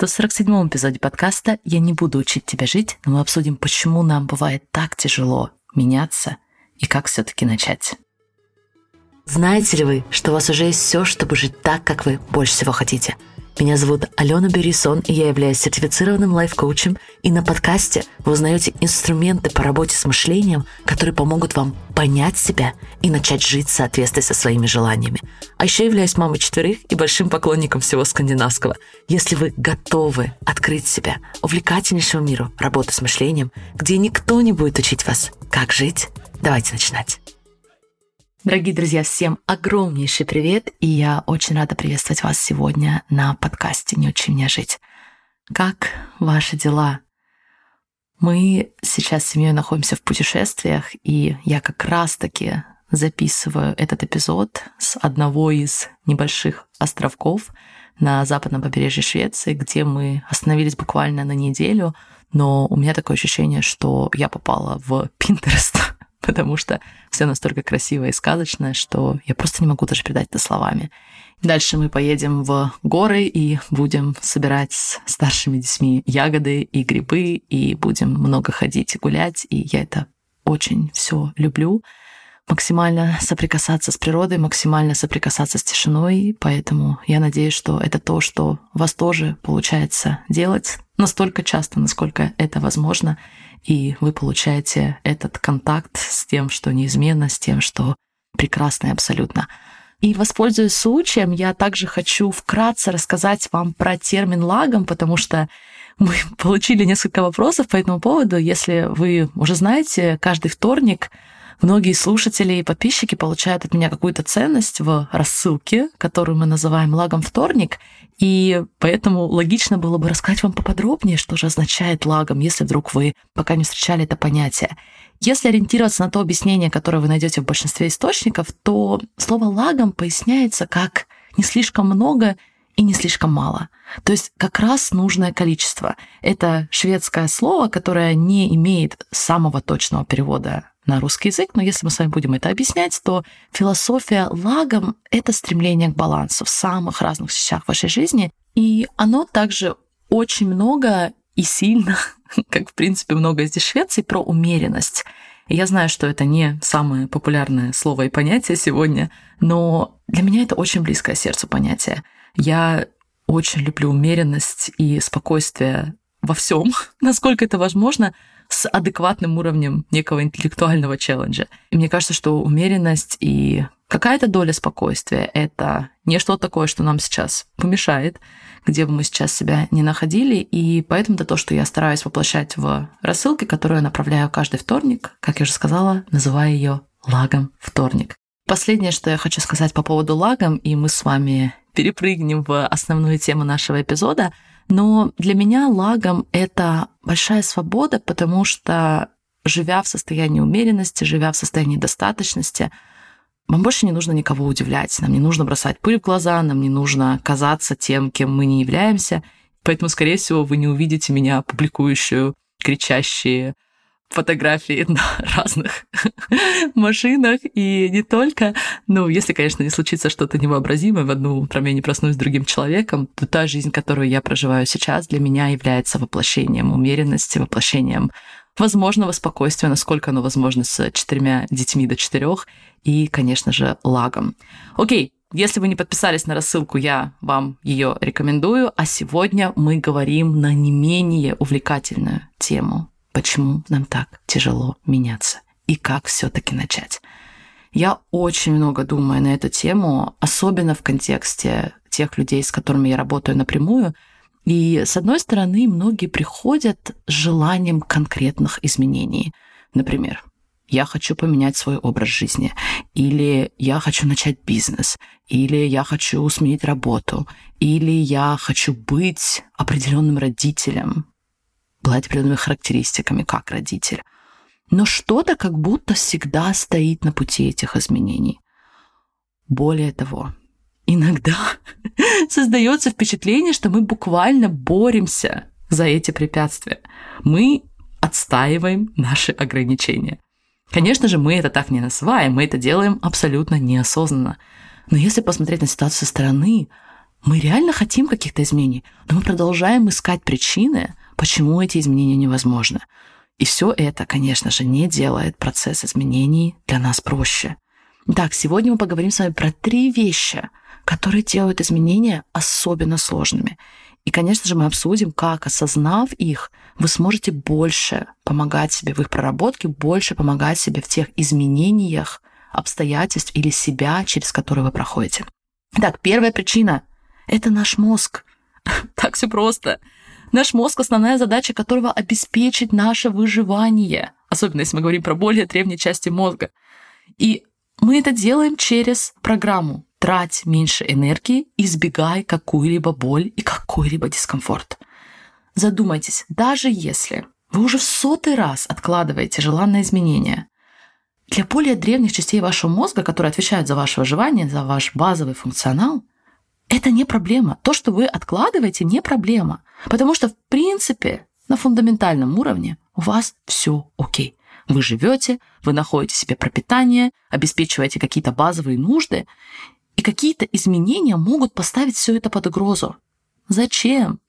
147 эпизоде подкаста «Я не буду учить тебя жить», но мы обсудим, почему нам бывает так тяжело меняться и как все таки начать. Знаете ли вы, что у вас уже есть все, чтобы жить так, как вы больше всего хотите – меня зовут Алена Берисон, и я являюсь сертифицированным лайф-коучем. И на подкасте вы узнаете инструменты по работе с мышлением, которые помогут вам понять себя и начать жить в соответствии со своими желаниями. А еще являюсь мамой четверых и большим поклонником всего скандинавского. Если вы готовы открыть себя увлекательнейшему миру работы с мышлением, где никто не будет учить вас, как жить, давайте начинать. Дорогие друзья, всем огромнейший привет, и я очень рада приветствовать вас сегодня на подкасте «Не учи меня жить». Как ваши дела? Мы сейчас с семьей находимся в путешествиях, и я как раз-таки записываю этот эпизод с одного из небольших островков на западном побережье Швеции, где мы остановились буквально на неделю, но у меня такое ощущение, что я попала в Pinterest потому что все настолько красивое и сказочное, что я просто не могу даже передать это словами. Дальше мы поедем в горы и будем собирать с старшими детьми ягоды и грибы, и будем много ходить и гулять, и я это очень все люблю максимально соприкасаться с природой, максимально соприкасаться с тишиной, поэтому я надеюсь, что это то, что у вас тоже получается делать настолько часто, насколько это возможно, и вы получаете этот контакт с тем, что неизменно, с тем, что прекрасно и абсолютно. И воспользуясь случаем, я также хочу вкратце рассказать вам про термин лагом, потому что мы получили несколько вопросов по этому поводу. Если вы уже знаете, каждый вторник Многие слушатели и подписчики получают от меня какую-то ценность в рассылке, которую мы называем лагом вторник, и поэтому логично было бы рассказать вам поподробнее, что же означает лагом, если вдруг вы пока не встречали это понятие. Если ориентироваться на то объяснение, которое вы найдете в большинстве источников, то слово лагом поясняется как не слишком много и не слишком мало. То есть как раз нужное количество. Это шведское слово, которое не имеет самого точного перевода на русский язык, но если мы с вами будем это объяснять, то философия лагом — это стремление к балансу в самых разных вещах вашей жизни, и оно также очень много и сильно, как в принципе много здесь Швеции, про умеренность. И я знаю, что это не самое популярное слово и понятие сегодня, но для меня это очень близкое сердцу понятие. Я очень люблю умеренность и спокойствие во всем, насколько это возможно, с адекватным уровнем некого интеллектуального челленджа. И мне кажется, что умеренность и какая-то доля спокойствия — это не что-то такое, что нам сейчас помешает, где бы мы сейчас себя не находили, и поэтому это то, что я стараюсь воплощать в рассылке, которую я направляю каждый вторник, как я уже сказала, называя ее лагом вторник. Последнее, что я хочу сказать по поводу лагом, и мы с вами перепрыгнем в основную тему нашего эпизода — но для меня лагом это большая свобода, потому что живя в состоянии умеренности, живя в состоянии достаточности, вам больше не нужно никого удивлять, нам не нужно бросать пыль в глаза, нам не нужно казаться тем, кем мы не являемся. Поэтому, скорее всего, вы не увидите меня публикующую кричащие фотографии на разных машинах и не только. Ну, если, конечно, не случится что-то невообразимое, в одну утром я не проснусь с другим человеком, то та жизнь, которую я проживаю сейчас, для меня является воплощением умеренности, воплощением возможного спокойствия, насколько оно возможно с четырьмя детьми до четырех, и, конечно же, лагом. Окей, если вы не подписались на рассылку, я вам ее рекомендую. А сегодня мы говорим на не менее увлекательную тему почему нам так тяжело меняться и как все-таки начать. Я очень много думаю на эту тему, особенно в контексте тех людей, с которыми я работаю напрямую. И, с одной стороны, многие приходят с желанием конкретных изменений. Например, я хочу поменять свой образ жизни, или я хочу начать бизнес, или я хочу сменить работу, или я хочу быть определенным родителем, обладать определенными характеристиками как родитель. Но что-то как будто всегда стоит на пути этих изменений. Более того, иногда создается впечатление, что мы буквально боремся за эти препятствия. Мы отстаиваем наши ограничения. Конечно же, мы это так не называем, мы это делаем абсолютно неосознанно. Но если посмотреть на ситуацию со стороны, Мы реально хотим каких-то изменений, но мы продолжаем искать причины, почему эти изменения невозможны. И все это, конечно же, не делает процесс изменений для нас проще. Так, сегодня мы поговорим с вами про три вещи, которые делают изменения особенно сложными. И, конечно же, мы обсудим, как, осознав их, вы сможете больше помогать себе в их проработке, больше помогать себе в тех изменениях обстоятельств или себя, через которые вы проходите. Так, первая причина — это наш мозг. Так все просто. Наш мозг, основная задача которого обеспечить наше выживание, особенно если мы говорим про более древние части мозга. И мы это делаем через программу «Трать меньше энергии, избегай какую-либо боль и какой-либо дискомфорт». Задумайтесь, даже если вы уже в сотый раз откладываете желанное изменение, для более древних частей вашего мозга, которые отвечают за ваше выживание, за ваш базовый функционал, это не проблема. То, что вы откладываете, не проблема. Потому что, в принципе, на фундаментальном уровне у вас все окей. Вы живете, вы находите себе пропитание, обеспечиваете какие-то базовые нужды, и какие-то изменения могут поставить все это под угрозу. Зачем?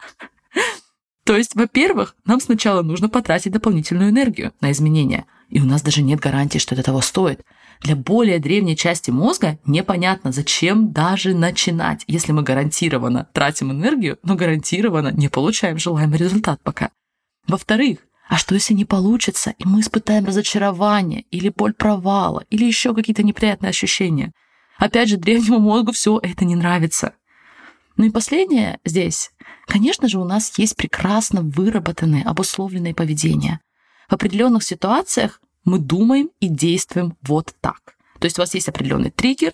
То есть, во-первых, нам сначала нужно потратить дополнительную энергию на изменения, и у нас даже нет гарантии, что это того стоит. Для более древней части мозга непонятно, зачем даже начинать, если мы гарантированно тратим энергию, но гарантированно не получаем желаемый результат пока. Во-вторых, а что если не получится, и мы испытаем разочарование, или боль провала, или еще какие-то неприятные ощущения? Опять же, древнему мозгу все это не нравится. Ну и последнее здесь. Конечно же, у нас есть прекрасно выработанные, обусловленные поведения. В определенных ситуациях мы думаем и действуем вот так. То есть у вас есть определенный триггер,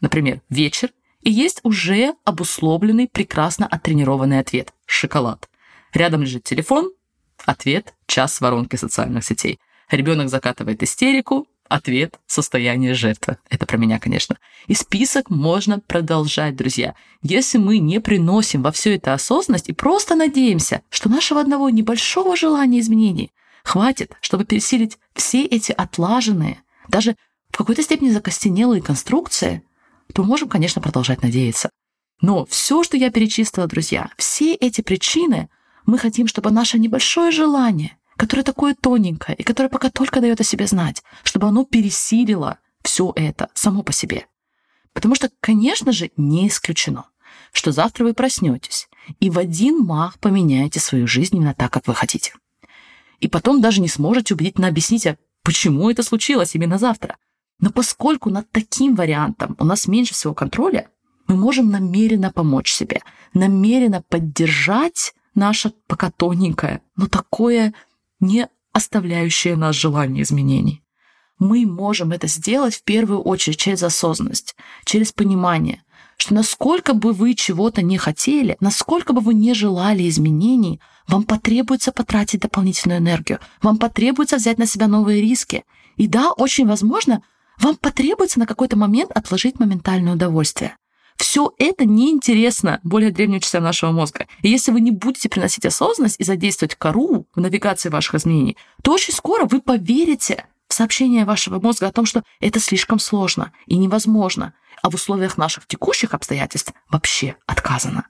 например, вечер, и есть уже обусловленный, прекрасно оттренированный ответ – шоколад. Рядом лежит телефон, ответ – час с воронкой социальных сетей. Ребенок закатывает истерику, ответ – состояние жертвы. Это про меня, конечно. И список можно продолжать, друзья. Если мы не приносим во все это осознанность и просто надеемся, что нашего одного небольшого желания изменений хватит, чтобы пересилить все эти отлаженные, даже в какой-то степени закостенелые конструкции, то можем, конечно, продолжать надеяться. Но все, что я перечислила, друзья, все эти причины, мы хотим, чтобы наше небольшое желание, которое такое тоненькое и которое пока только дает о себе знать, чтобы оно пересилило все это само по себе. Потому что, конечно же, не исключено, что завтра вы проснетесь и в один мах поменяете свою жизнь именно так, как вы хотите и потом даже не сможете убедительно объяснить, а почему это случилось именно завтра. Но поскольку над таким вариантом у нас меньше всего контроля, мы можем намеренно помочь себе, намеренно поддержать наше пока тоненькое, но такое не оставляющее нас желание изменений. Мы можем это сделать в первую очередь через осознанность, через понимание, что насколько бы вы чего-то не хотели, насколько бы вы не желали изменений, вам потребуется потратить дополнительную энергию, вам потребуется взять на себя новые риски. И да, очень возможно, вам потребуется на какой-то момент отложить моментальное удовольствие. Все это неинтересно более древним частям нашего мозга. И если вы не будете приносить осознанность и задействовать кору в навигации ваших изменений, то очень скоро вы поверите сообщение вашего мозга о том, что это слишком сложно и невозможно, а в условиях наших текущих обстоятельств вообще отказано.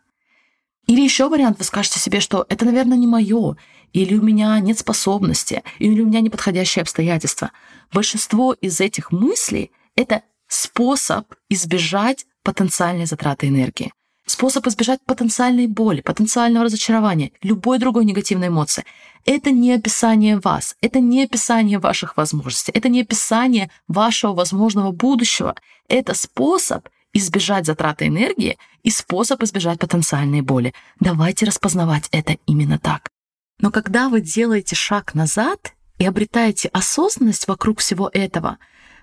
Или еще вариант, вы скажете себе, что это, наверное, не мое, или у меня нет способности, или у меня неподходящие обстоятельства. Большинство из этих мыслей — это способ избежать потенциальной затраты энергии. Способ избежать потенциальной боли, потенциального разочарования, любой другой негативной эмоции. Это не описание вас, это не описание ваших возможностей, это не описание вашего возможного будущего. Это способ избежать затраты энергии и способ избежать потенциальной боли. Давайте распознавать это именно так. Но когда вы делаете шаг назад и обретаете осознанность вокруг всего этого,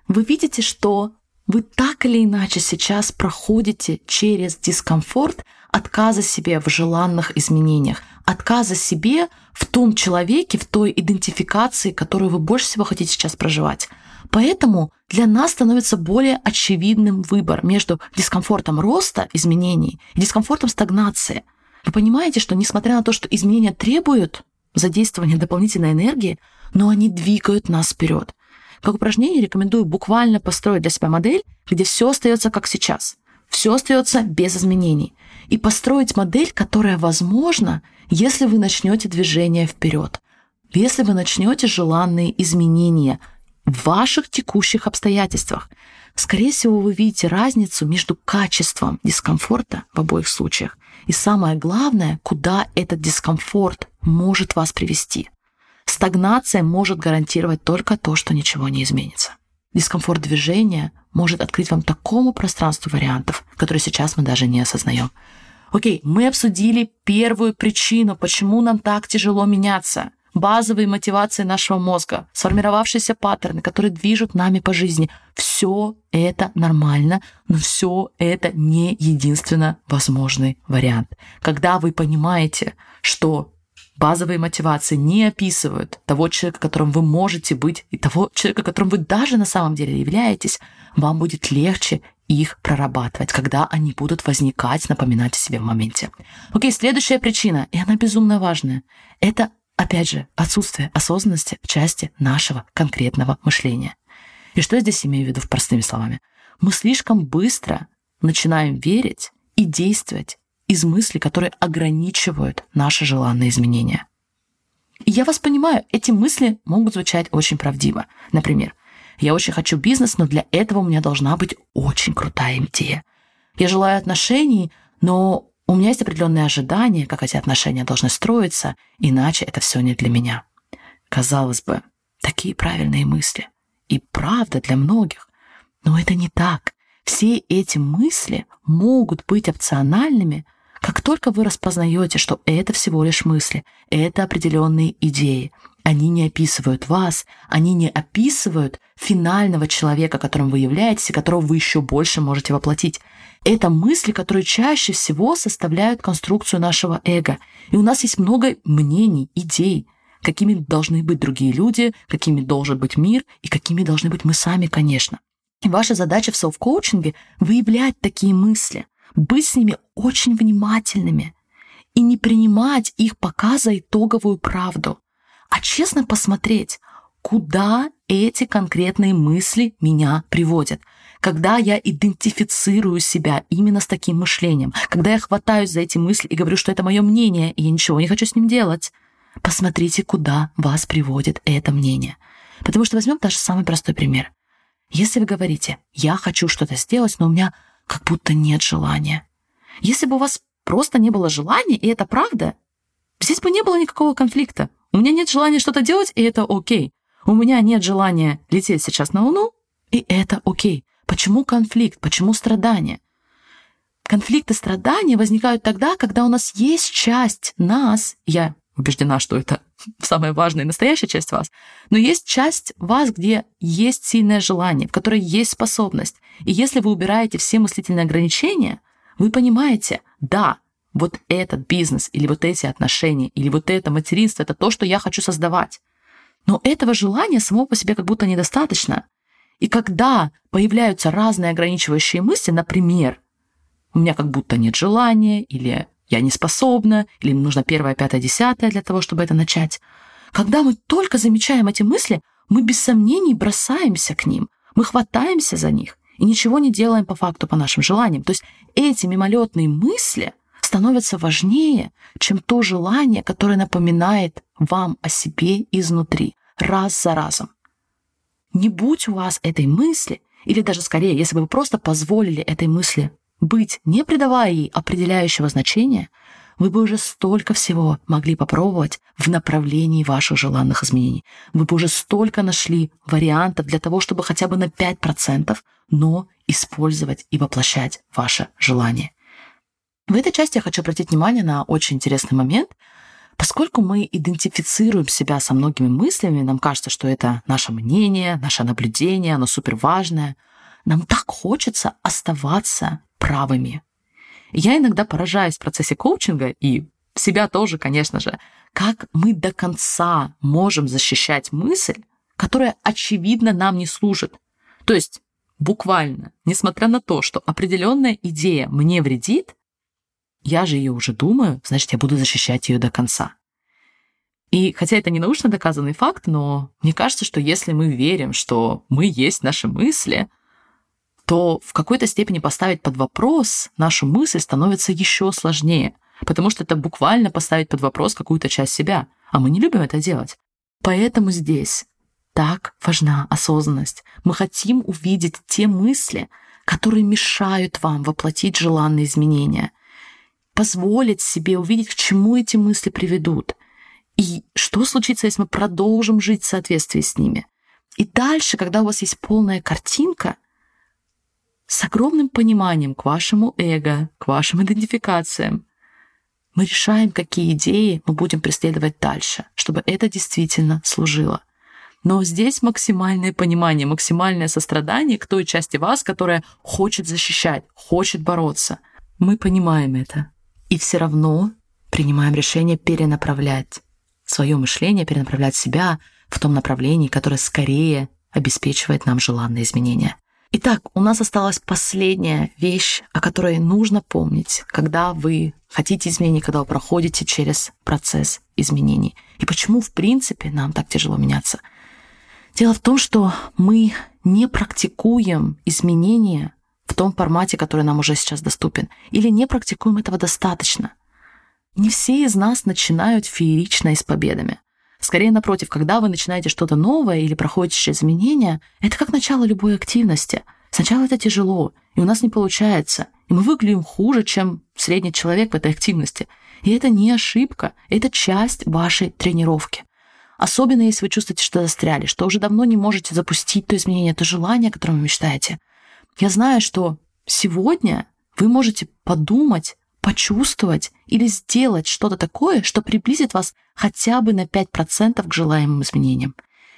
вы видите, что вы так или иначе сейчас проходите через дискомфорт отказа себе в желанных изменениях, отказа себе в том человеке, в той идентификации, которую вы больше всего хотите сейчас проживать. Поэтому для нас становится более очевидным выбор между дискомфортом роста изменений и дискомфортом стагнации. Вы понимаете, что несмотря на то, что изменения требуют задействования дополнительной энергии, но они двигают нас вперед. Как упражнение рекомендую буквально построить для себя модель, где все остается как сейчас. Все остается без изменений. И построить модель, которая возможна, если вы начнете движение вперед, если вы начнете желанные изменения в ваших текущих обстоятельствах. Скорее всего, вы видите разницу между качеством дискомфорта в обоих случаях и самое главное, куда этот дискомфорт может вас привести. Стагнация может гарантировать только то, что ничего не изменится. Дискомфорт движения может открыть вам такому пространству вариантов, которые сейчас мы даже не осознаем. Окей, мы обсудили первую причину, почему нам так тяжело меняться. Базовые мотивации нашего мозга, сформировавшиеся паттерны, которые движут нами по жизни. Все это нормально, но все это не единственно возможный вариант. Когда вы понимаете, что Базовые мотивации не описывают того человека, которым вы можете быть, и того человека, которым вы даже на самом деле являетесь, вам будет легче их прорабатывать, когда они будут возникать, напоминать о себе в моменте. Окей, следующая причина, и она безумно важная, это, опять же, отсутствие осознанности в части нашего конкретного мышления. И что я здесь имею в виду простыми словами? Мы слишком быстро начинаем верить и действовать из мыслей, которые ограничивают наши желанные изменения. И я вас понимаю, эти мысли могут звучать очень правдиво. Например, я очень хочу бизнес, но для этого у меня должна быть очень крутая идея. Я желаю отношений, но у меня есть определенные ожидания, как эти отношения должны строиться, иначе это все не для меня. Казалось бы, такие правильные мысли. И правда для многих. Но это не так. Все эти мысли могут быть опциональными – как только вы распознаете, что это всего лишь мысли, это определенные идеи, они не описывают вас, они не описывают финального человека, которым вы являетесь и которого вы еще больше можете воплотить. Это мысли, которые чаще всего составляют конструкцию нашего эго. И у нас есть много мнений, идей, какими должны быть другие люди, какими должен быть мир и какими должны быть мы сами, конечно. И ваша задача в селф-коучинге — выявлять такие мысли — быть с ними очень внимательными и не принимать их пока за итоговую правду, а честно посмотреть, куда эти конкретные мысли меня приводят. Когда я идентифицирую себя именно с таким мышлением, когда я хватаюсь за эти мысли и говорю, что это мое мнение, и я ничего не хочу с ним делать, посмотрите, куда вас приводит это мнение. Потому что возьмем даже самый простой пример. Если вы говорите, я хочу что-то сделать, но у меня как будто нет желания. Если бы у вас просто не было желания, и это правда, здесь бы не было никакого конфликта. У меня нет желания что-то делать, и это окей. У меня нет желания лететь сейчас на Луну, и это окей. Почему конфликт? Почему страдания? Конфликты страдания возникают тогда, когда у нас есть часть нас, я убеждена, что это самая важная и настоящая часть вас, но есть часть вас, где есть сильное желание, в которой есть способность. И если вы убираете все мыслительные ограничения, вы понимаете, да, вот этот бизнес или вот эти отношения или вот это материнство – это то, что я хочу создавать. Но этого желания само по себе как будто недостаточно. И когда появляются разные ограничивающие мысли, например, у меня как будто нет желания, или я не способна, или мне нужно первое, пятое, десятое для того, чтобы это начать. Когда мы только замечаем эти мысли, мы без сомнений бросаемся к ним, мы хватаемся за них и ничего не делаем по факту, по нашим желаниям. То есть эти мимолетные мысли становятся важнее, чем то желание, которое напоминает вам о себе изнутри, раз за разом. Не будь у вас этой мысли, или даже скорее, если бы вы просто позволили этой мысли быть, не придавая ей определяющего значения, вы бы уже столько всего могли попробовать в направлении ваших желанных изменений. Вы бы уже столько нашли вариантов для того, чтобы хотя бы на 5%, но использовать и воплощать ваше желание. В этой части я хочу обратить внимание на очень интересный момент. Поскольку мы идентифицируем себя со многими мыслями, нам кажется, что это наше мнение, наше наблюдение, оно супер важное, нам так хочется оставаться правыми. Я иногда поражаюсь в процессе коучинга, и себя тоже, конечно же, как мы до конца можем защищать мысль, которая, очевидно, нам не служит. То есть, буквально, несмотря на то, что определенная идея мне вредит, я же ее уже думаю, значит, я буду защищать ее до конца. И хотя это не научно доказанный факт, но мне кажется, что если мы верим, что мы есть наши мысли, то в какой-то степени поставить под вопрос нашу мысль становится еще сложнее, потому что это буквально поставить под вопрос какую-то часть себя, а мы не любим это делать. Поэтому здесь так важна осознанность. Мы хотим увидеть те мысли, которые мешают вам воплотить желанные изменения, позволить себе увидеть, к чему эти мысли приведут, и что случится, если мы продолжим жить в соответствии с ними. И дальше, когда у вас есть полная картинка, с огромным пониманием к вашему эго, к вашим идентификациям, мы решаем, какие идеи мы будем преследовать дальше, чтобы это действительно служило. Но здесь максимальное понимание, максимальное сострадание к той части вас, которая хочет защищать, хочет бороться. Мы понимаем это. И все равно принимаем решение перенаправлять свое мышление, перенаправлять себя в том направлении, которое скорее обеспечивает нам желанные изменения. Итак, у нас осталась последняя вещь, о которой нужно помнить, когда вы хотите изменений, когда вы проходите через процесс изменений. И почему, в принципе, нам так тяжело меняться. Дело в том, что мы не практикуем изменения в том формате, который нам уже сейчас доступен, или не практикуем этого достаточно. Не все из нас начинают феерично и с победами. Скорее, напротив, когда вы начинаете что-то новое или проходите изменения, это как начало любой активности. Сначала это тяжело, и у нас не получается, и мы выглядим хуже, чем средний человек в этой активности. И это не ошибка, это часть вашей тренировки. Особенно если вы чувствуете, что застряли, что уже давно не можете запустить то изменение, то желание, о котором вы мечтаете. Я знаю, что сегодня вы можете подумать почувствовать или сделать что-то такое, что приблизит вас хотя бы на 5% к желаемым изменениям.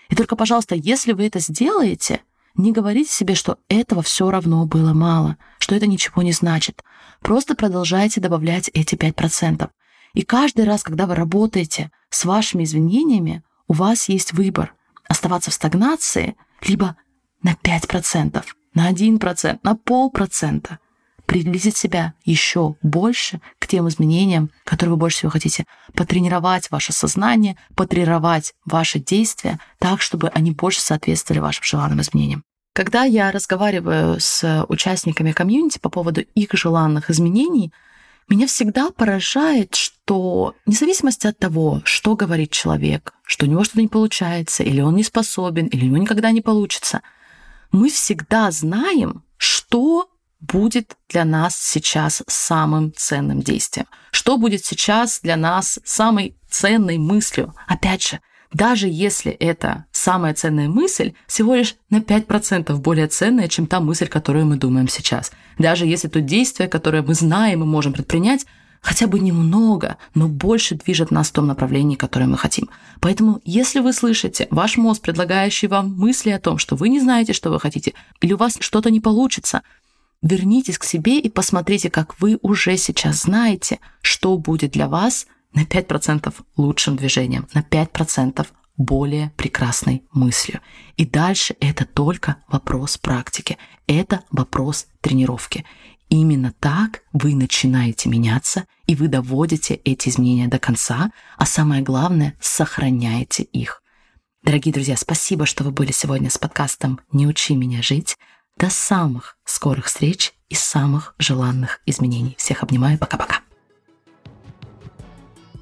И только, пожалуйста, если вы это сделаете, не говорите себе, что этого все равно было мало, что это ничего не значит. Просто продолжайте добавлять эти 5%. И каждый раз, когда вы работаете с вашими извинениями, у вас есть выбор оставаться в стагнации либо на 5%, на 1%, на полпроцента – приблизить себя еще больше к тем изменениям, которые вы больше всего хотите, потренировать ваше сознание, потренировать ваши действия так, чтобы они больше соответствовали вашим желанным изменениям. Когда я разговариваю с участниками комьюнити по поводу их желанных изменений, меня всегда поражает, что вне зависимости от того, что говорит человек, что у него что-то не получается, или он не способен, или у него никогда не получится, мы всегда знаем, что будет для нас сейчас самым ценным действием? Что будет сейчас для нас самой ценной мыслью? Опять же, даже если это самая ценная мысль, всего лишь на 5% более ценная, чем та мысль, которую мы думаем сейчас. Даже если то действие, которое мы знаем и можем предпринять, хотя бы немного, но больше движет нас в том направлении, которое мы хотим. Поэтому, если вы слышите ваш мозг, предлагающий вам мысли о том, что вы не знаете, что вы хотите, или у вас что-то не получится, Вернитесь к себе и посмотрите, как вы уже сейчас знаете, что будет для вас на 5% лучшим движением, на 5% более прекрасной мыслью. И дальше это только вопрос практики, это вопрос тренировки. Именно так вы начинаете меняться, и вы доводите эти изменения до конца, а самое главное, сохраняете их. Дорогие друзья, спасибо, что вы были сегодня с подкастом «Не учи меня жить». До самых скорых встреч и самых желанных изменений. Всех обнимаю. Пока-пока.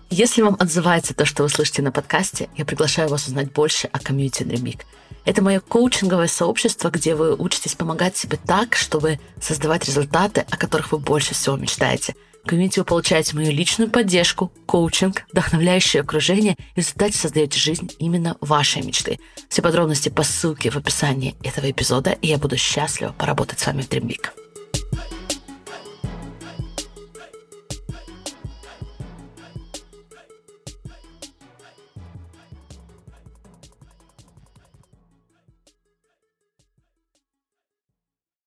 Если вам отзывается то, что вы слышите на подкасте, я приглашаю вас узнать больше о комьюнити Dream Это мое коучинговое сообщество, где вы учитесь помогать себе так, чтобы создавать результаты, о которых вы больше всего мечтаете – комьюнити вы получаете мою личную поддержку, коучинг, вдохновляющее окружение и в результате создаете жизнь именно вашей мечты. Все подробности по ссылке в описании этого эпизода, и я буду счастлива поработать с вами в Dream